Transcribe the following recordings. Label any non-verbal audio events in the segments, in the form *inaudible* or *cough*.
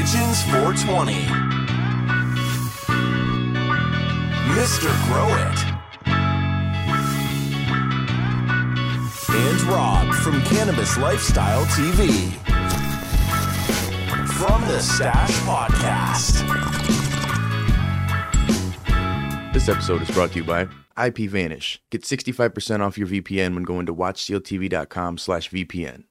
Pigeons 420. Mr. Grow It. And Rob from Cannabis Lifestyle TV. From the Stash Podcast. This episode is brought to you by IP Vanish. Get 65% off your VPN when going to watchcltv.com slash VPN.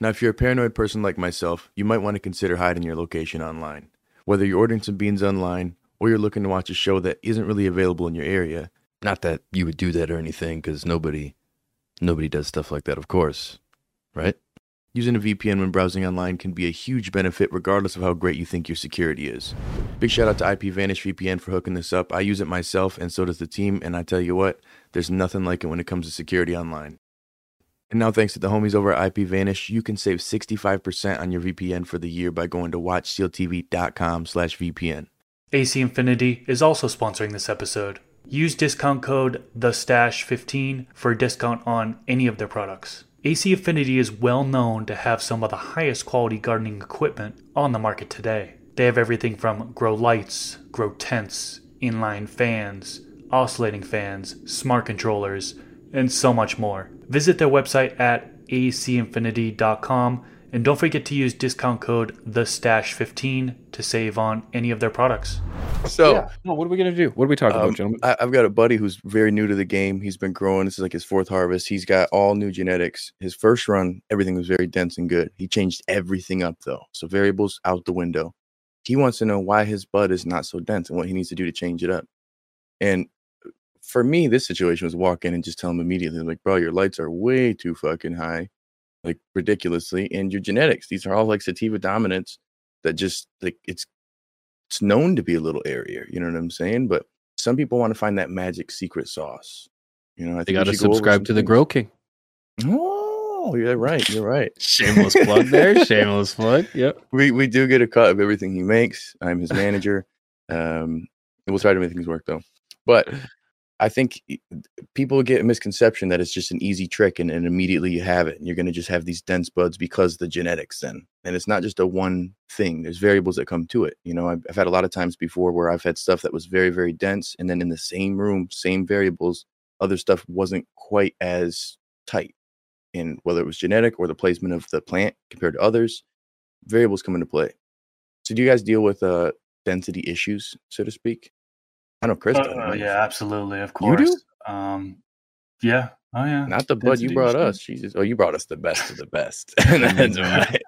Now, if you're a paranoid person like myself, you might want to consider hiding your location online. Whether you're ordering some beans online or you're looking to watch a show that isn't really available in your area, not that you would do that or anything, because nobody, nobody does stuff like that, of course, right? Using a VPN when browsing online can be a huge benefit regardless of how great you think your security is. Big shout out to IP Vanish VPN for hooking this up. I use it myself and so does the team, and I tell you what, there's nothing like it when it comes to security online. And now thanks to the homies over at IP Vanish, you can save 65% on your VPN for the year by going to watchcltv.com slash VPN. AC Infinity is also sponsoring this episode. Use discount code TheStash15 for a discount on any of their products. AC Infinity is well known to have some of the highest quality gardening equipment on the market today. They have everything from grow lights, grow tents, inline fans, oscillating fans, smart controllers, and so much more. Visit their website at acinfinity.com and don't forget to use discount code the TheStash15 to save on any of their products. So, yeah. No, what are we gonna do? What are we talking Um, about, gentlemen? I, I've got a buddy who's very new to the game. He's been growing. This is like his fourth harvest. He's got all new genetics. His first run, everything was very dense and good. He changed everything up though. So variables out the window. He wants to know why his bud is not so dense and what he needs to do to change it up. And for me, this situation was walk in and just tell him immediately, like, bro, your lights are way too fucking high, like ridiculously. And your genetics, these are all like sativa dominants that just like it's it's known to be a little airier. You know what I'm saying? But some people want to find that magic secret sauce. You know, I They think got to should go subscribe to the. Grow King. Oh, you're right. You're right. *laughs* Shameless plug there. Shameless plug. Yep. We we do get a cut of everything he makes. I'm his manager. Um, we'll try to make things work though. But I think people get a misconception that it's just an easy trick and, and immediately you have it and you're going to just have these dense buds because the genetics then. And it's not just a one thing. There's variables that come to it. You know, I've, I've had a lot of times before where I've had stuff that was very very dense and then in the same room, same variables, other stuff wasn't quite as tight. And whether it was genetic or the placement of the plant compared to others, variables come into play. So do you guys deal with uh density issues, so to speak? I know Chris. Does, yeah, absolutely, of course. You do? Um, yeah. Oh yeah. Not the bud you brought us. Jesus. Oh, you brought us the best of the best. *laughs* that's right.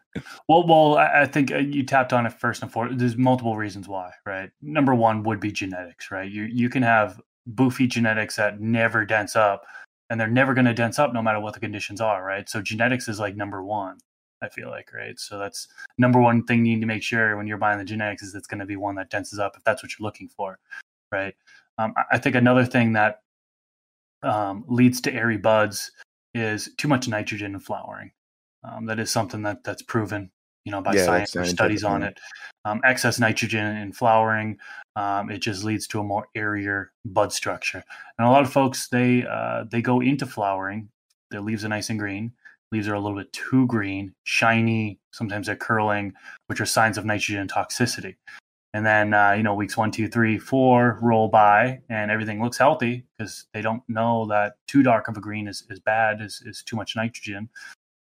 Well, well, I I think uh, you tapped on it first and foremost. There's multiple reasons why, right? Number one would be genetics, right? You you can have boofy genetics that never dense up, and they're never going to dense up no matter what the conditions are, right? So genetics is like number one. I feel like, right? So that's number one thing you need to make sure when you're buying the genetics is it's going to be one that denses up if that's what you're looking for, right? Um, I- think another thing that um, leads to airy buds is too much nitrogen in flowering. Um, that is something that that's proven, you know, by Yeah, science or studies on it. Um, excess nitrogen in flowering, um, it just leads to a more airier bud structure. And a lot of folks they uh, they go into flowering, their leaves are nice and green. Leaves are a little bit too green, shiny. Sometimes they're curling, which are signs of nitrogen toxicity. And then, uh, you know, weeks one, two, three, four roll by and everything looks healthy because they don't know that too dark of a green is, is bad, is, is too much nitrogen.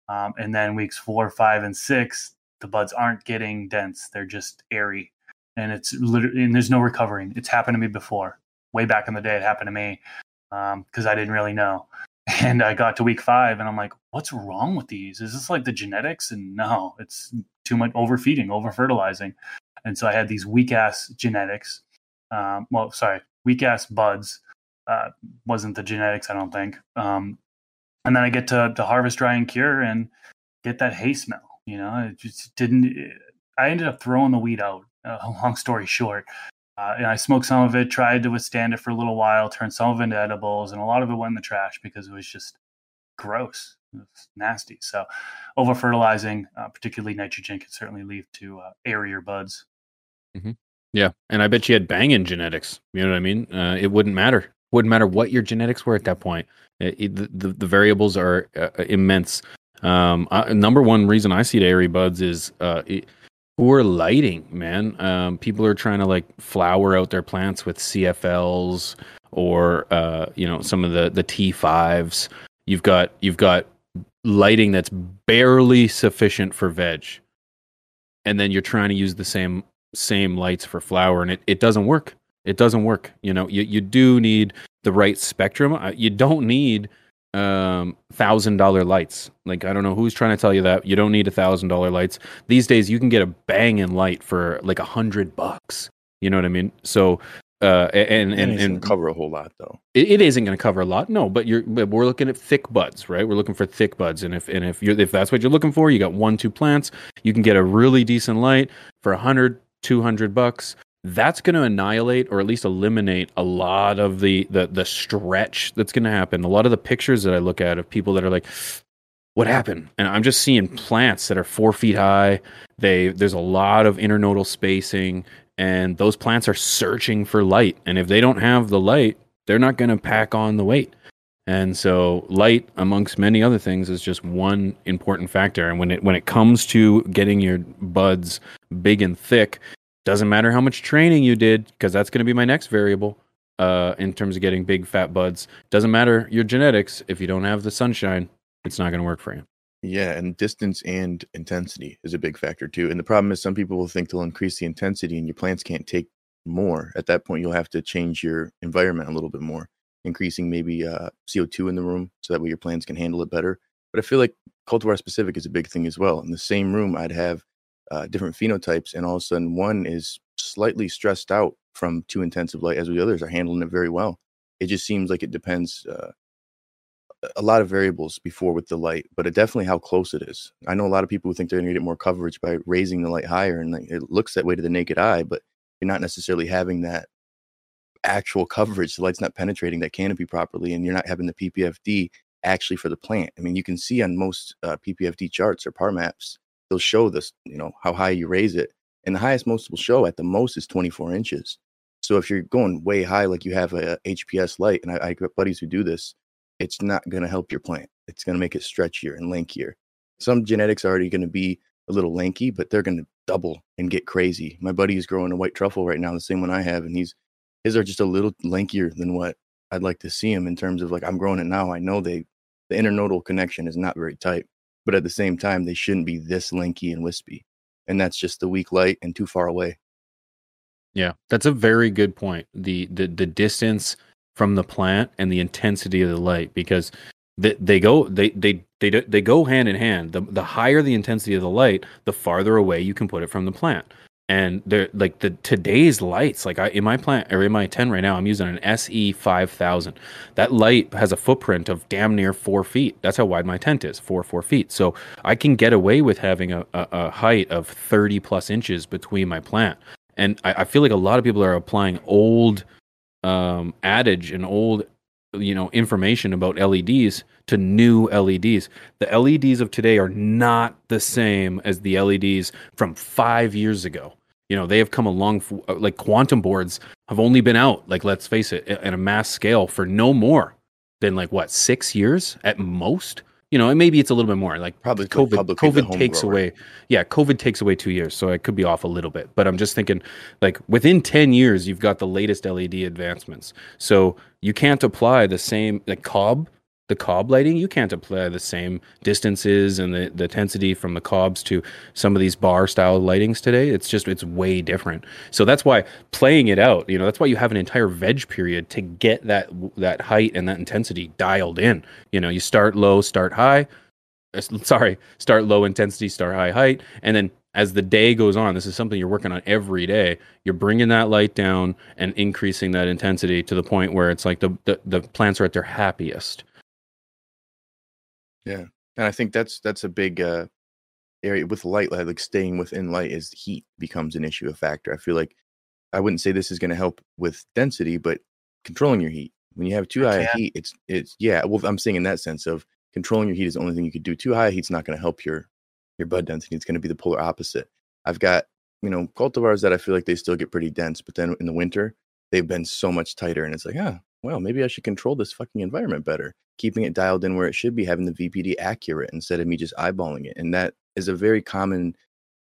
Um, and then weeks four, five, and six, the buds aren't getting dense. They're just airy. And it's literally, and there's no recovering. It's happened to me before. Way back in the day, it happened to me because I didn't really know. *laughs* And I got to week five and I'm like, what's wrong with these? Is this like the genetics? And no, it's too much overfeeding, over fertilizing. And so I had these weak ass genetics. Um, well, sorry, weak ass buds. Uh, wasn't the genetics, I don't think. Um, and then I get to, to harvest, dry, and cure and get that hay smell. You know, it just didn't. I ended up throwing the weed out. Uh, *laughs* long story short, uh, and I smoked some of it, tried to withstand it for a little while, turned some of it into edibles, and a lot of it went in the trash because it was just gross. It was nasty. So, over fertilizing, uh, particularly nitrogen, can certainly lead to uh, airier buds. Yeah, and I bet you had banging genetics. You know what I mean? Uh, it wouldn't matter. Wouldn't matter what your genetics were at that point. It, it- the, the variables are uh, immense. Um, uh, number one reason I see the airy buds is uh, it, poor lighting, man. Um, people are trying to like flower out their plants with CFLs or uh, you know some of the the T5s. You've got you've got lighting that's barely sufficient for veg, and then you're trying to use the same same lights for flower, and it, it doesn't work. It doesn't work. You know, you you do need the right spectrum. You don't need um thousand dollar lights like i don't know who's trying to tell you that you don't need a thousand dollar lights these days you can get a banging light for like a hundred bucks you know what i mean so uh and and And, and, cover a whole lot though. it, it isn't going to cover a lot no but you're but we're looking at thick buds right? We're looking for thick buds and if and if you're if that's what you're looking for you got one two plants you can get a really decent light for a hundred, two hundred bucks. That's going to annihilate or at least eliminate a lot of the the the stretch that's going to happen. A lot of the pictures that i look at of people that are like what happened? And i'm just seeing plants that are four feet high. They there's a lot of internodal spacing and those plants are searching for light. And if they don't have the light they're not going to pack on the weight. And so light amongst many other things is just one important factor. And when it when it comes to getting your buds big and thick doesn't matter how much training you did because that's going to be my next variable uh, in terms of getting big fat buds. Doesn't matter your genetics. If you don't have the sunshine it's not going to work for you Yeah, and distance and intensity is a big factor too. And the problem is some people will think they'll increase the intensity and your plants can't take more. At that point, you'll have to change your environment a little bit more, increasing maybe uh, CO2 in the room so that way your plants can handle it better. But I feel like cultivar specific is a big thing as well. In the same room, I'd have uh, different phenotypes, and all of a sudden, one is slightly stressed out from too intensive light, as the others are handling it very well. It just seems like it depends. Uh, a lot of variables before with the light, but it definitely how close it is. I know a lot of people who think they're going to get more coverage by raising the light higher, and like, it looks that way to the naked eye, but you're not necessarily having that actual coverage. The light's not penetrating that canopy properly, and you're not having the PPFD actually for the plant. I mean, you can see on most uh, PPFD charts or PAR maps, they'll show this, you know, how high you raise it, and the highest most will show at the most is 24 inches. So if you're going way high, like you have a, HPS light, and I, I got buddies who do this, it's not going to help your plant. It's going to make it stretchier and lankier. Some genetics are already going to be a little lanky, but they're going to double and get crazy. My buddy is growing a white truffle right now, the same one I have, and he's his are just a little lankier than what I'd like to see them in terms of like I'm growing it now. I know they the internodal connection is not very tight, but at the same time they shouldn't be this lanky and wispy. And that's just the weak light and too far away. Yeah, that's a very good point. The the the distance from the plant and the intensity of the light because they, they go they they they they go hand in hand. The the higher the intensity of the light, the farther away you can put it from the plant. And they're like the today's lights, like I in my plant or in my 10 right now, I'm using an SE five thousand. That light has a footprint of damn near four feet. That's how wide my tent is, four, four feet. So I can get away with having a, a, a height of 30 plus inches between my plant. And I, I feel like a lot of people are applying old um, adage and old, you know, information about LEDs to new LEDs. The LEDs of today are not the same as the LEDs from five years ago. You know, they have come along. Uh, like quantum boards have only been out, like let's face it, at a mass scale for no more than like what six years at most. You know, and maybe it's a little bit more. Like Probably COVID. COVID takes grower. away. Yeah, COVID takes away two years, so I could be off a little bit. But I'm just thinking, like within ten years, you've got the latest LED advancements. So you can't apply the same like cob, the cob lighting. You can't apply the same distances and the the intensity from the cobs to some of these bar style lightings today. It's just it's way different. So that's why playing it out. You know, that's why you have an entire veg period to get that that height and that intensity dialed in. You know, you start low, start high uh, sorry, start low intensity, start high height, and then as the day goes on, this is something you're working on every day. You're bringing that light down and increasing that intensity to the point where it's like the the, the plants are at their happiest. Yeah, and I think that's that's a big uh, area with light, like staying within light is heat becomes an issue, a factor. I feel like I wouldn't say this is going to help with density, but controlling your heat. When you have too high heat, it's it's yeah. Well, I'm saying in that sense of controlling your heat is the only thing you could do. Too high heat's not going to help your your bud density. It's going to be the polar opposite. I've got you know cultivars that I feel like they still get pretty dense, but then in the winter they've been so much tighter, and it's like ah, well maybe I should control this fucking environment better, keeping it dialed in where it should be, having the VPD accurate instead of me just eyeballing it, and that is a very common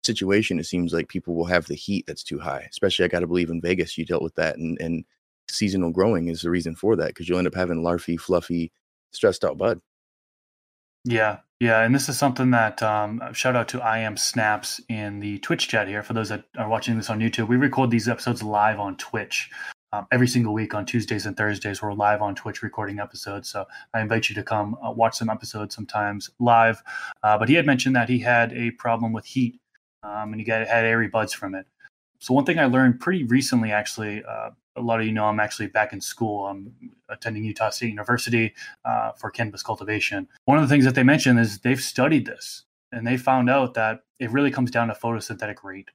situation, it seems like people will have the heat that's too high. Especially, I got to believe in Vegas, you dealt with that, and and seasonal growing is the reason for that because you'll end up having larfy, fluffy, stressed out bud. Yeah, yeah, and this is something that um, shout out to I am Snaps in the Twitch chat here. For those that are watching this on YouTube, we record these episodes live on Twitch um, every single week on Tuesdays and Thursdays. We're live on Twitch recording episodes, so I invite you to come uh, watch some episodes sometimes live. Uh, but he had mentioned that he had a problem with heat, um, and he got had airy buds from it. So one thing I learned pretty recently, actually, uh, a lot of you know I'm actually back in school. I'm attending Utah State University uh, for cannabis cultivation. One of the things that they mentioned is they've studied this and they found out that it really comes down to photosynthetic rate.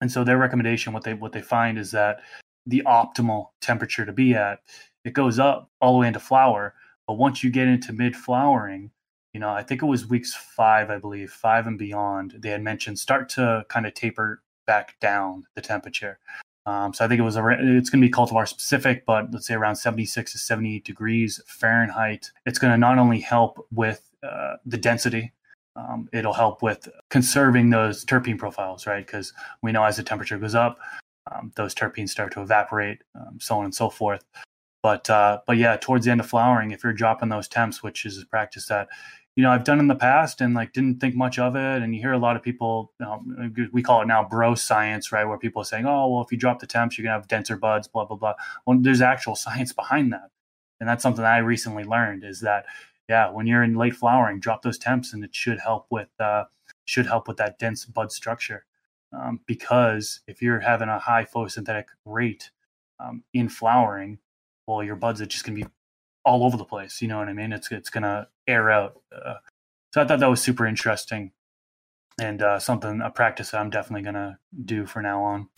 And so their recommendation, what they what they find is that the optimal temperature to be at, it goes up all the way into flower. But once you get into mid flowering, you know, I think it was weeks five, I believe, five and beyond, they had mentioned start to kind of taper back down the temperature. Um, so I think it was a, it's going to be cultivar specific, but let's say around 76 to 78 degrees Fahrenheit. It's going to not only help with uh, the density, um, it'll help with conserving those terpene profiles, right? Because we know as the temperature goes up, um, those terpenes start to evaporate, um, so on and so forth. But uh, but yeah, towards the end of flowering, if you're dropping those temps, which is a practice that you know I've done in the past and like didn't think much of it. And you hear a lot of people, you know, we call it now bro science, right? Where people are saying, oh well, if you drop the temps, you're gonna have denser buds, blah blah blah. Well, there's actual *laughs* science behind that, and that's something that I recently learned is that yeah, when you're in late flowering, drop those temps, and it should help with uh, should help with that dense bud structure. Um, because if you're having a high photosynthetic rate um, in flowering, well, your buds are just gonna be all over the place. You know what I mean? It's it's gonna air out. Uh, so I thought that was super interesting and uh, something a practice that I'm definitely gonna do for now on.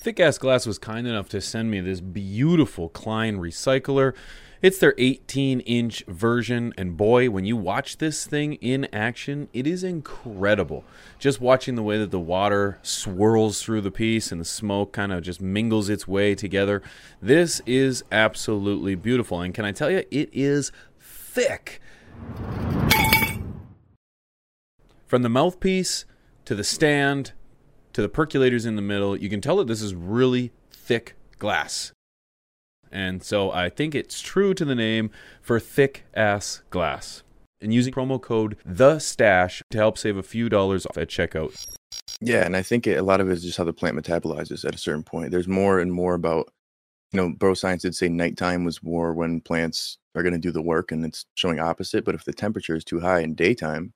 Thick Ass Glass was kind enough to send me this beautiful Klein recycler. It's their 18 inch version, and boy, when you watch this thing in action, it is incredible. Just watching the way that the water swirls through the piece and the smoke kind of just mingles its way together. This is absolutely beautiful, and can I tell you, it is thick. From the mouthpiece to the stand to the percolators in the middle, you can tell that this is really thick glass. And so I think it's true to the name for thick ass glass. And using promo code the stash to help save a few dollars off at checkout. Yeah, and I think it, a lot of it is just how the plant metabolizes at a certain point. There's more and more about, you know, bro science did say nighttime was more when plants are going to do the work, and it's showing opposite. But if the temperature is too high in daytime,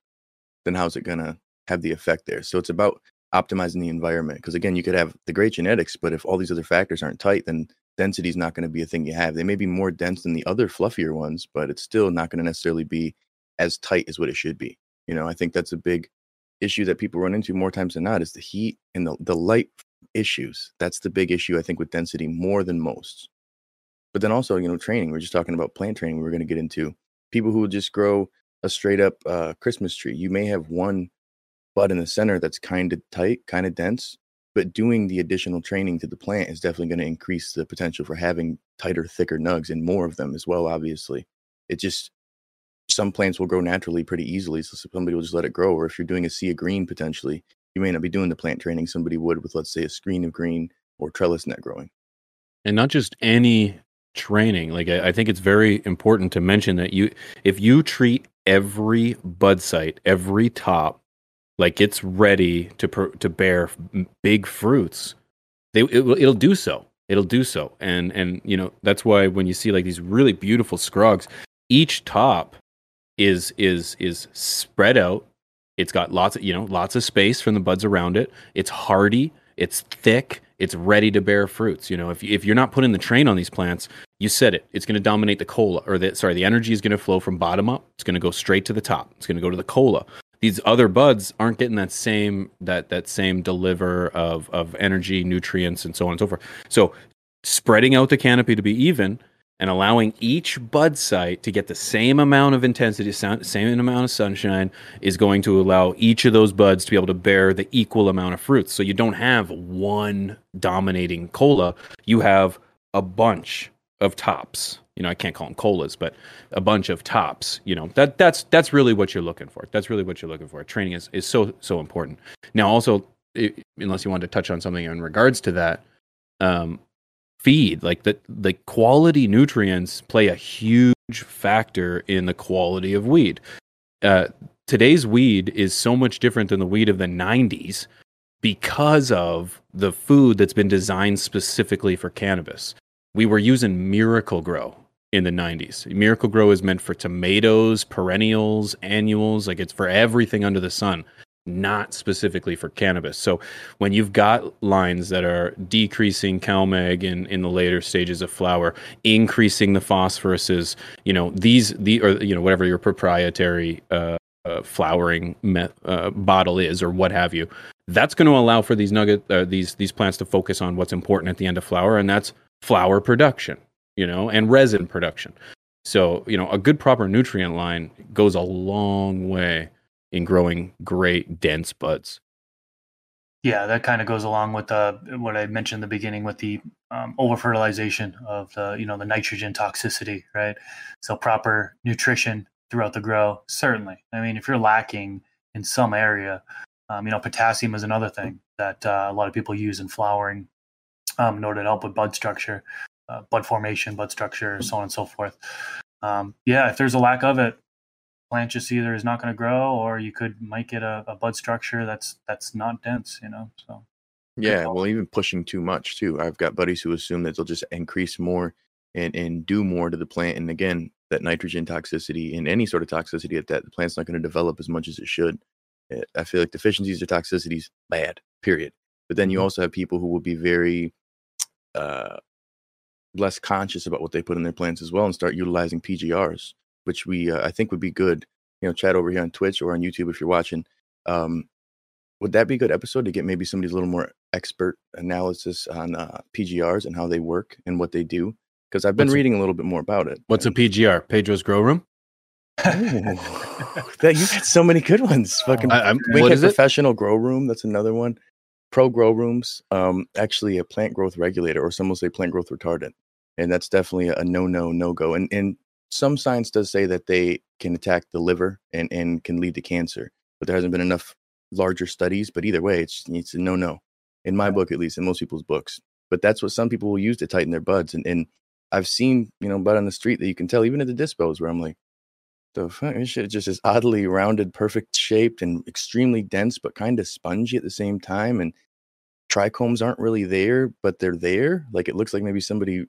then how's it going to have the effect there? So it's about optimizing the environment. Because again, you could have the great genetics, but if all these other factors aren't tight, then density is not going to be a thing you have. They may be more dense than the other fluffier ones, but it's still not going to necessarily be as tight as what it should be. You know, I think that's a big issue that people run into more times than not is the heat and the, the light issues. That's the big issue, I think, with density more than most. But then also, you know, training. We're just talking about plant training. We're going to get into people who just grow a straight up uh, Christmas tree. You may have one bud in the center that's kind of tight, kind of dense, but doing the additional training to the plant is definitely going to increase the potential for having tighter, thicker nugs and more of them as well. Obviously, it just some plants will grow naturally pretty easily, so somebody will just let it grow. Or if you're doing a sea of green, potentially you may not be doing the plant training somebody would with, let's say, a screen of green or trellis net growing. And not just any training. Like I, I think it's very important to mention that you, if you treat every bud site, every top like it's ready to to bear big fruits, they it, it'll do so. It'll do so, and and you know that's why when you see like these really beautiful scrogs, each top is is is spread out. It's got lots of you know lots of space from the buds around it. It's hardy. It's thick. It's ready to bear fruits. You know, if if you're not putting the train on these plants, you said it. It's going to dominate the cola, or the sorry, the energy is going to flow from bottom up. It's going to go straight to the top. It's going to go to the cola these other buds aren't getting that same that that same deliver of of energy, nutrients, and so on and so forth. So spreading out the canopy to be even and allowing each bud site to get the same amount of intensity, same amount of sunshine, is going to allow each of those buds to be able to bear the equal amount of fruits. So you don't have one dominating cola; you have a bunch of tops you know, I can't call them colas, but a bunch of tops. You know, that that's that's really what you're looking for. That's really what you're looking for. Training is is so so important. Now, also, it, unless you wanted to touch on something in regards to that, um, feed like the the quality nutrients play a huge factor in the quality of weed. Uh, today's weed is so much different than the weed of the 90s because of the food that's been designed specifically for cannabis. We were using Miracle-Gro in the 90s. Miracle-Gro is meant for tomatoes, perennials, annuals, like it's for everything under the sun, not specifically for cannabis. So when you've got lines that are decreasing CalMag in, in the later stages of flower, increasing the phosphoruses, you know, these, the, or, you know, whatever your proprietary, uh, uh, flowering me- uh, bottle is or what have you that's going to allow for these nugget uh, these these plants to focus on what's important at the end of flower and that's flower production you know and resin production so you know a good proper nutrient line goes a long way in growing great dense buds Yeah, that kind of goes along with the what I mentioned in the beginning with the um, over fertilization of the you know the nitrogen toxicity, right? So proper nutrition throughout the grow, certainly. I mean, if you're lacking in some area, um, you know, potassium is another thing that uh, a lot of people use in flowering um, in order to help with bud structure, uh, bud formation, bud structure, so on and so forth. Um, yeah, if there's a lack of it, plant just either is not going to grow, or you could might get a, a bud structure that's that's not dense. You know, so Yeah, well, even pushing too much too. I've got buddies who assume that they'll just increase more and and do more to the plant, and again, that nitrogen toxicity and any sort of toxicity at that the plant's not going to develop as much as it should. Uh, I feel like deficiencies or toxicities bad, period. But then you Mhm. also have people who will be very uh, less conscious about what they put in their plants as well, and start utilizing PGRs, which we uh, I think would be good. You know, chat over here on Twitch or on YouTube if you're watching. Um, would that be a good episode to get maybe somebody's a little more expert analysis on uh, PGRs and how they work and what they do? Because I've been What's reading a little bit more about it. what's a pgr pedro's grow room *laughs* that you got so many good ones. *laughs* Fucking I, I'm, we had professional grow room. That's another one. Pro grow rooms. Um, actually a plant growth regulator, or some will say plant growth retardant, and that's definitely a no no no go. And and some science does say that they can attack the liver and and can lead to cancer, but there hasn't been enough larger studies. But either way, it's it's a no no in my book at least, in most people's books. But that's what some people will use to tighten their buds, and and I've seen you know bud on the street that you can tell even at the dispos where I'm like the this shit just is oddly rounded, perfect shaped, and extremely dense, but kind of spongy at the same time. And trichomes aren't really there, but they're there. Like it looks like maybe somebody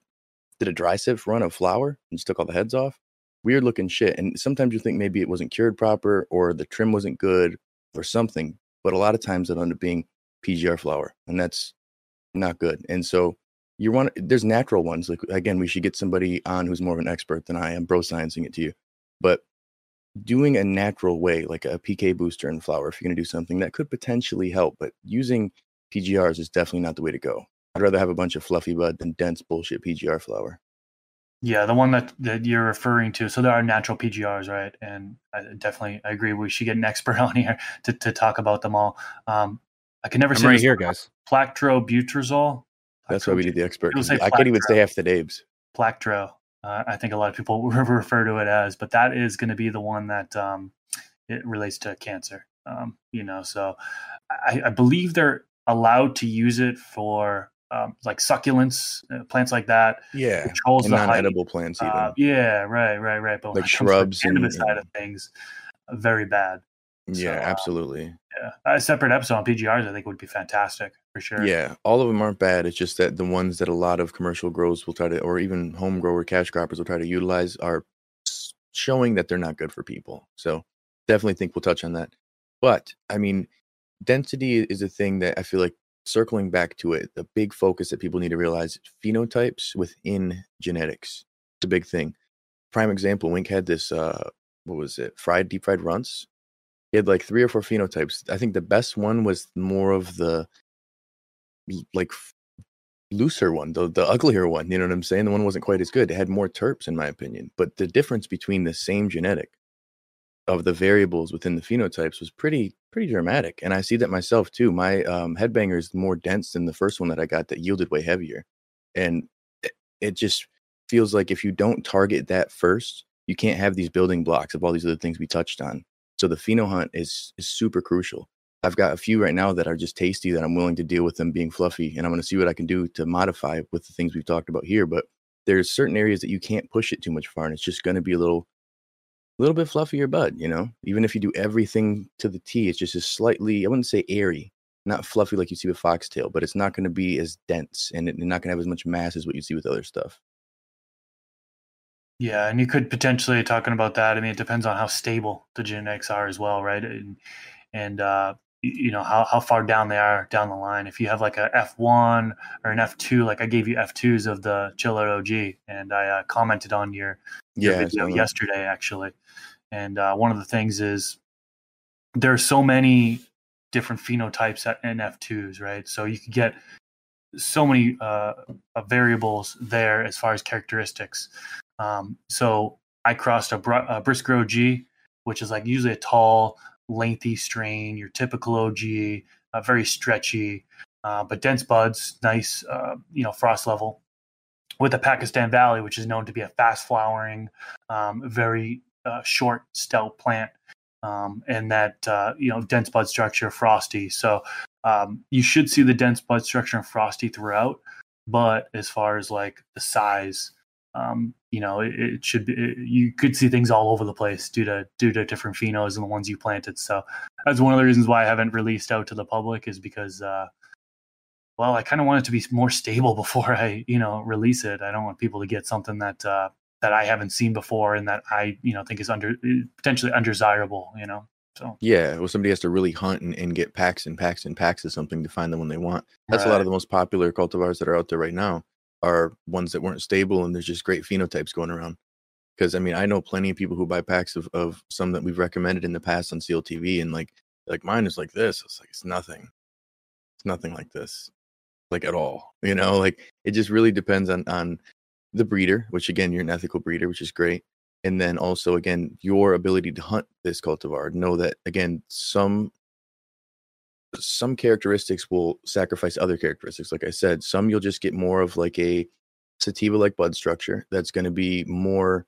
did a dry sift run of flour and just took all the heads off. Weird looking shit. And sometimes you think maybe it wasn't cured proper or the trim wasn't good or something. But a lot of times it'll end up being PGR flour, and that's not good. And so you want there's natural ones. Like again, we should get somebody on who's more of an expert than I am, bro sciencing it to you. But doing a natural way, like a PK booster in flower, if you're going to do something that could potentially help, but using PGRs is definitely not the way to go. I'd rather have a bunch of fluffy bud than dense bullshit PGR flower. Yeah, the one that, that you're referring to. So there are natural PGRs, right? And I definitely I agree. We should get an expert *laughs* on here to, to talk about them all. Um, I can never i'm say right here guys Plactrobutrazol. That's why we need the expert. It'll 'cause say I can't even Plactro. say half the names. Plactro. Uh, I think a lot of people *laughs* refer to it as, but that is going to be the one that um, it relates to cancer. Um, you know, so I, I believe they're allowed to use it for um, like succulents, uh, plants like that. Yeah. Controls And the non-edible plants even. Uh, yeah, right, right, right. But Like shrubs and- cannabis side and- of things, uh, very bad. Yeah, so, uh, absolutely. Yeah, a separate episode on PGRs I think would be fantastic for sure. Yeah, all of them aren't bad. It's just that the ones that a lot of commercial growers will try to, or even home grower cash croppers will try to utilize, are showing that they're not good for people. So definitely think we'll touch on that. But I mean, density is a thing that I feel like circling back to it, the big focus that people need to realize phenotypes within genetics. It's a big thing. Prime example, Wink had this, uh, what was it, fried, deep fried runts. He had like three or four phenotypes. I think the best one was more of the like looser one, the the uglier one. You know what I'm saying? The one wasn't quite as good. It had more terps, in my opinion. But the difference between the same genetic of the variables within the phenotypes was pretty pretty dramatic. And I see that myself too. My um, headbanger is more dense than the first one that I got that yielded way heavier, and it, it just feels like if you don't target that first, you can't have these building blocks of all these other things we touched on. So the pheno hunt is is super crucial. I've got a few right now that are just tasty that I'm willing to deal with them being fluffy, and I'm going to see what I can do to modify with the things we've talked about here. But there's certain areas that you can't push it too much far, and it's just going to be a little, little bit fluffier bud. You know, even if you do everything to the T, it's just a slightly, I wouldn't say airy, not fluffy like you see with foxtail, but it's not going to be as dense, and it's not going to have as much mass as what you see with other stuff. Yeah, and you could potentially talking about that. I mean, it depends on how stable the genetics are as well, right? And and uh, you know how, how far down they are down the line. If you have like a F1 or an F2, like I gave you F2s of the Chiller OG, and I uh, commented on your, your Yeah, video yesterday actually. And uh, one of the things is there are so many different phenotypes at- in F2s, right? So you could get so many uh, uh, variables there as far as characteristics. Um, so I crossed a, Br- a Brisker OG, which is like usually a tall, lengthy strain, your typical OG, uh, very stretchy, uh, but dense buds, nice, uh, you know, frost level. With the Pakistan Valley, which is known to be a fast flowering, um, very uh, short, stout plant, um, and that uh, you know dense bud structure, frosty. So um, you should see the dense bud structure and frosty throughout. But as far as like the size, um, you know, it, it should be. It, you could see things all over the place due to due to different phenos and the ones you planted. So that's one of the reasons why I haven't released out to the public is because, uh, well, I kind of want it to be more stable *laughs* before I, you know, release it. I don't want people to get something that uh, that I haven't seen before and that I, you know, think is under potentially undesirable. You know, so Yeah, well, somebody has to really hunt and, and get packs and packs and packs of something to find the one they want. That's a lot of the most popular cultivars that are out there right now are ones that weren't stable and there's just great phenotypes going around. Because I mean, I know plenty of people who buy packs of, of some that we've recommended in the past on CLTV and like like mine is like this. It's like it's nothing. It's nothing like this. Like at all. You know, like it just really depends on on the breeder, which again, you're an ethical breeder, which is great and then also again your ability to hunt this cultivar know that again some some characteristics will sacrifice other characteristics. Like i said some you'll just get more of like a sativa like bud structure that's going to be more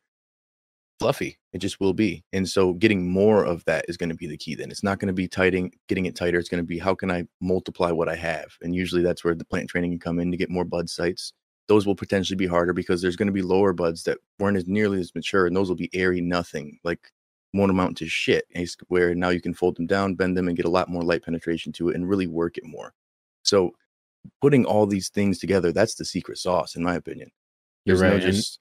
fluffy. It just will be. And so getting more of that is going to be the key then. It's not going to be tighting getting it tighter. It's going to be how can i multiply what i have? And usually that's where the plant training can come in to get more bud sites. Those will potentially be harder because there's going to be lower buds that weren't as nearly as mature and those will be airy nothing. Like won't amount to shit where now you can fold them down bend them and get a lot more light penetration to it and really work it more so putting all these things together that's the secret sauce in my opinion You're There's no right. and- just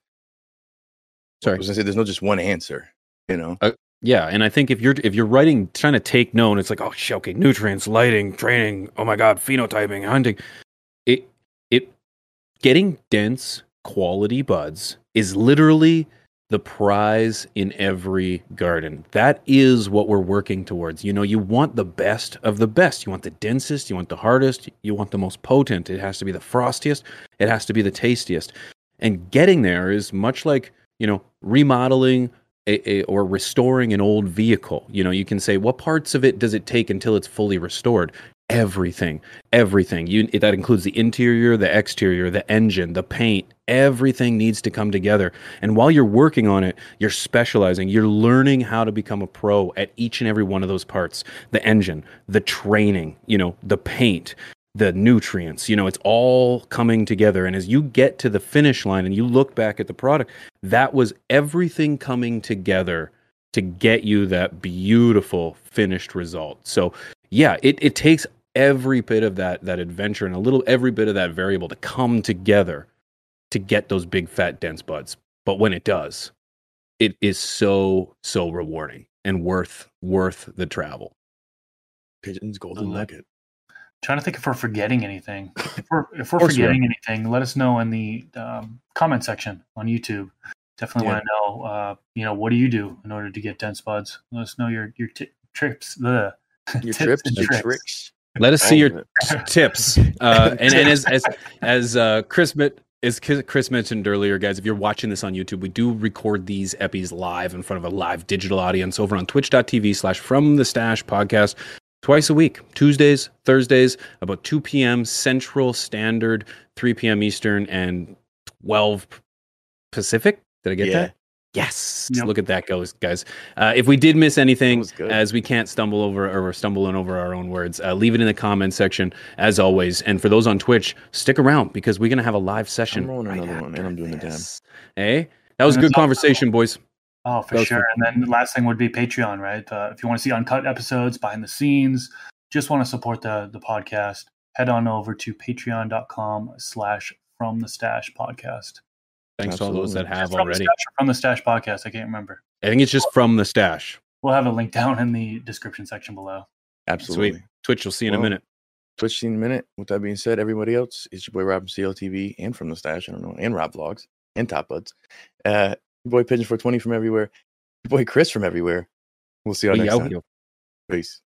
I sorry. was gonna say there's no just one answer you know uh, Yeah, and I think if you're if you're writing trying to take note, it's like oh sh- okay, nutrients, lighting, training. Oh my god, phenotyping, hunting. It it getting dense quality buds is literally the prize in every garden. That is what we're working towards. You know, you want the best of the best. You want the densest, you want the hardest, you want the most potent. It has to be the frostiest, it has to be the tastiest. And getting there is much like, you know, remodeling a, a, or restoring an old vehicle. You know, you can say what parts of it does it take until it's fully restored? Everything, everything. You that includes the interior, the exterior, the engine, the paint. Everything needs to come together. And while you're working on it, you're specializing. You're learning how to become a pro at each and every one of those parts. The engine, the training, you know, the paint, the nutrients. You know, it's all coming together. And as you get to the finish line and you look back at the product, that was everything coming together to get you that beautiful finished result. So yeah, it, it takes every bit of that that adventure and a little every bit of that variable to come together to get those big fat dense buds. But when it does, it is so so rewarding and worth worth the travel. pigeon's golden nugget trying to think if we're forgetting anything. If we're if *laughs* we're course we are. forgetting anything, let us know in the um, comment section on YouTube. Definitely Yeah. want to know. Uh, you know, what do you do in order to get dense buds? Let us know your your t- trips. The *laughs* your tips trips and your tricks. tricks Let us see your of it. tips. Uh, *laughs* and, and as as as uh, Chris met, as Chris mentioned earlier, guys, if you're watching this on YouTube, we do record these epis live in front of a live digital audience over on twitch.tv slash from the stash podcast twice a week, Tuesdays, Thursdays, about 2 p.m. Central Standard, 3 p.m. Eastern, and 12 Pacific. Did I get Yeah. that? Yes. Yep. Look at that goes, guys. Uh, if we did miss anything, as we can't stumble over or stumbling over our own words, uh, leave it in the comment section as always. And for those on Twitch, stick around because we're gonna have a live session. I'm rolling right another one, and I'm after doing the damn. Hey, that was a good it's also- conversation, boys. Oh, for That sure. fun. And then the last thing would be Patreon, right? Uh, if you want to see uncut episodes, behind the scenes, just want to support the the podcast, head on over to patreon.com slash from the stash podcast. Thanks to all those that have from already. The stash from the stash podcast. I can't remember. I think it's just from the stash. We'll have a link down in the description section below. Absolutely. Sweet. Twitch, you'll see in a minute. Twitch see in a minute. With that being said, everybody else, it's your boy Rob from CLTV and from the stash. I don't know, and Rob Vlogs and Top Buds. Uh, your boy Pigeon 420 from everywhere. Your boy Chris from everywhere. We'll see you all We next out time. here. Peace.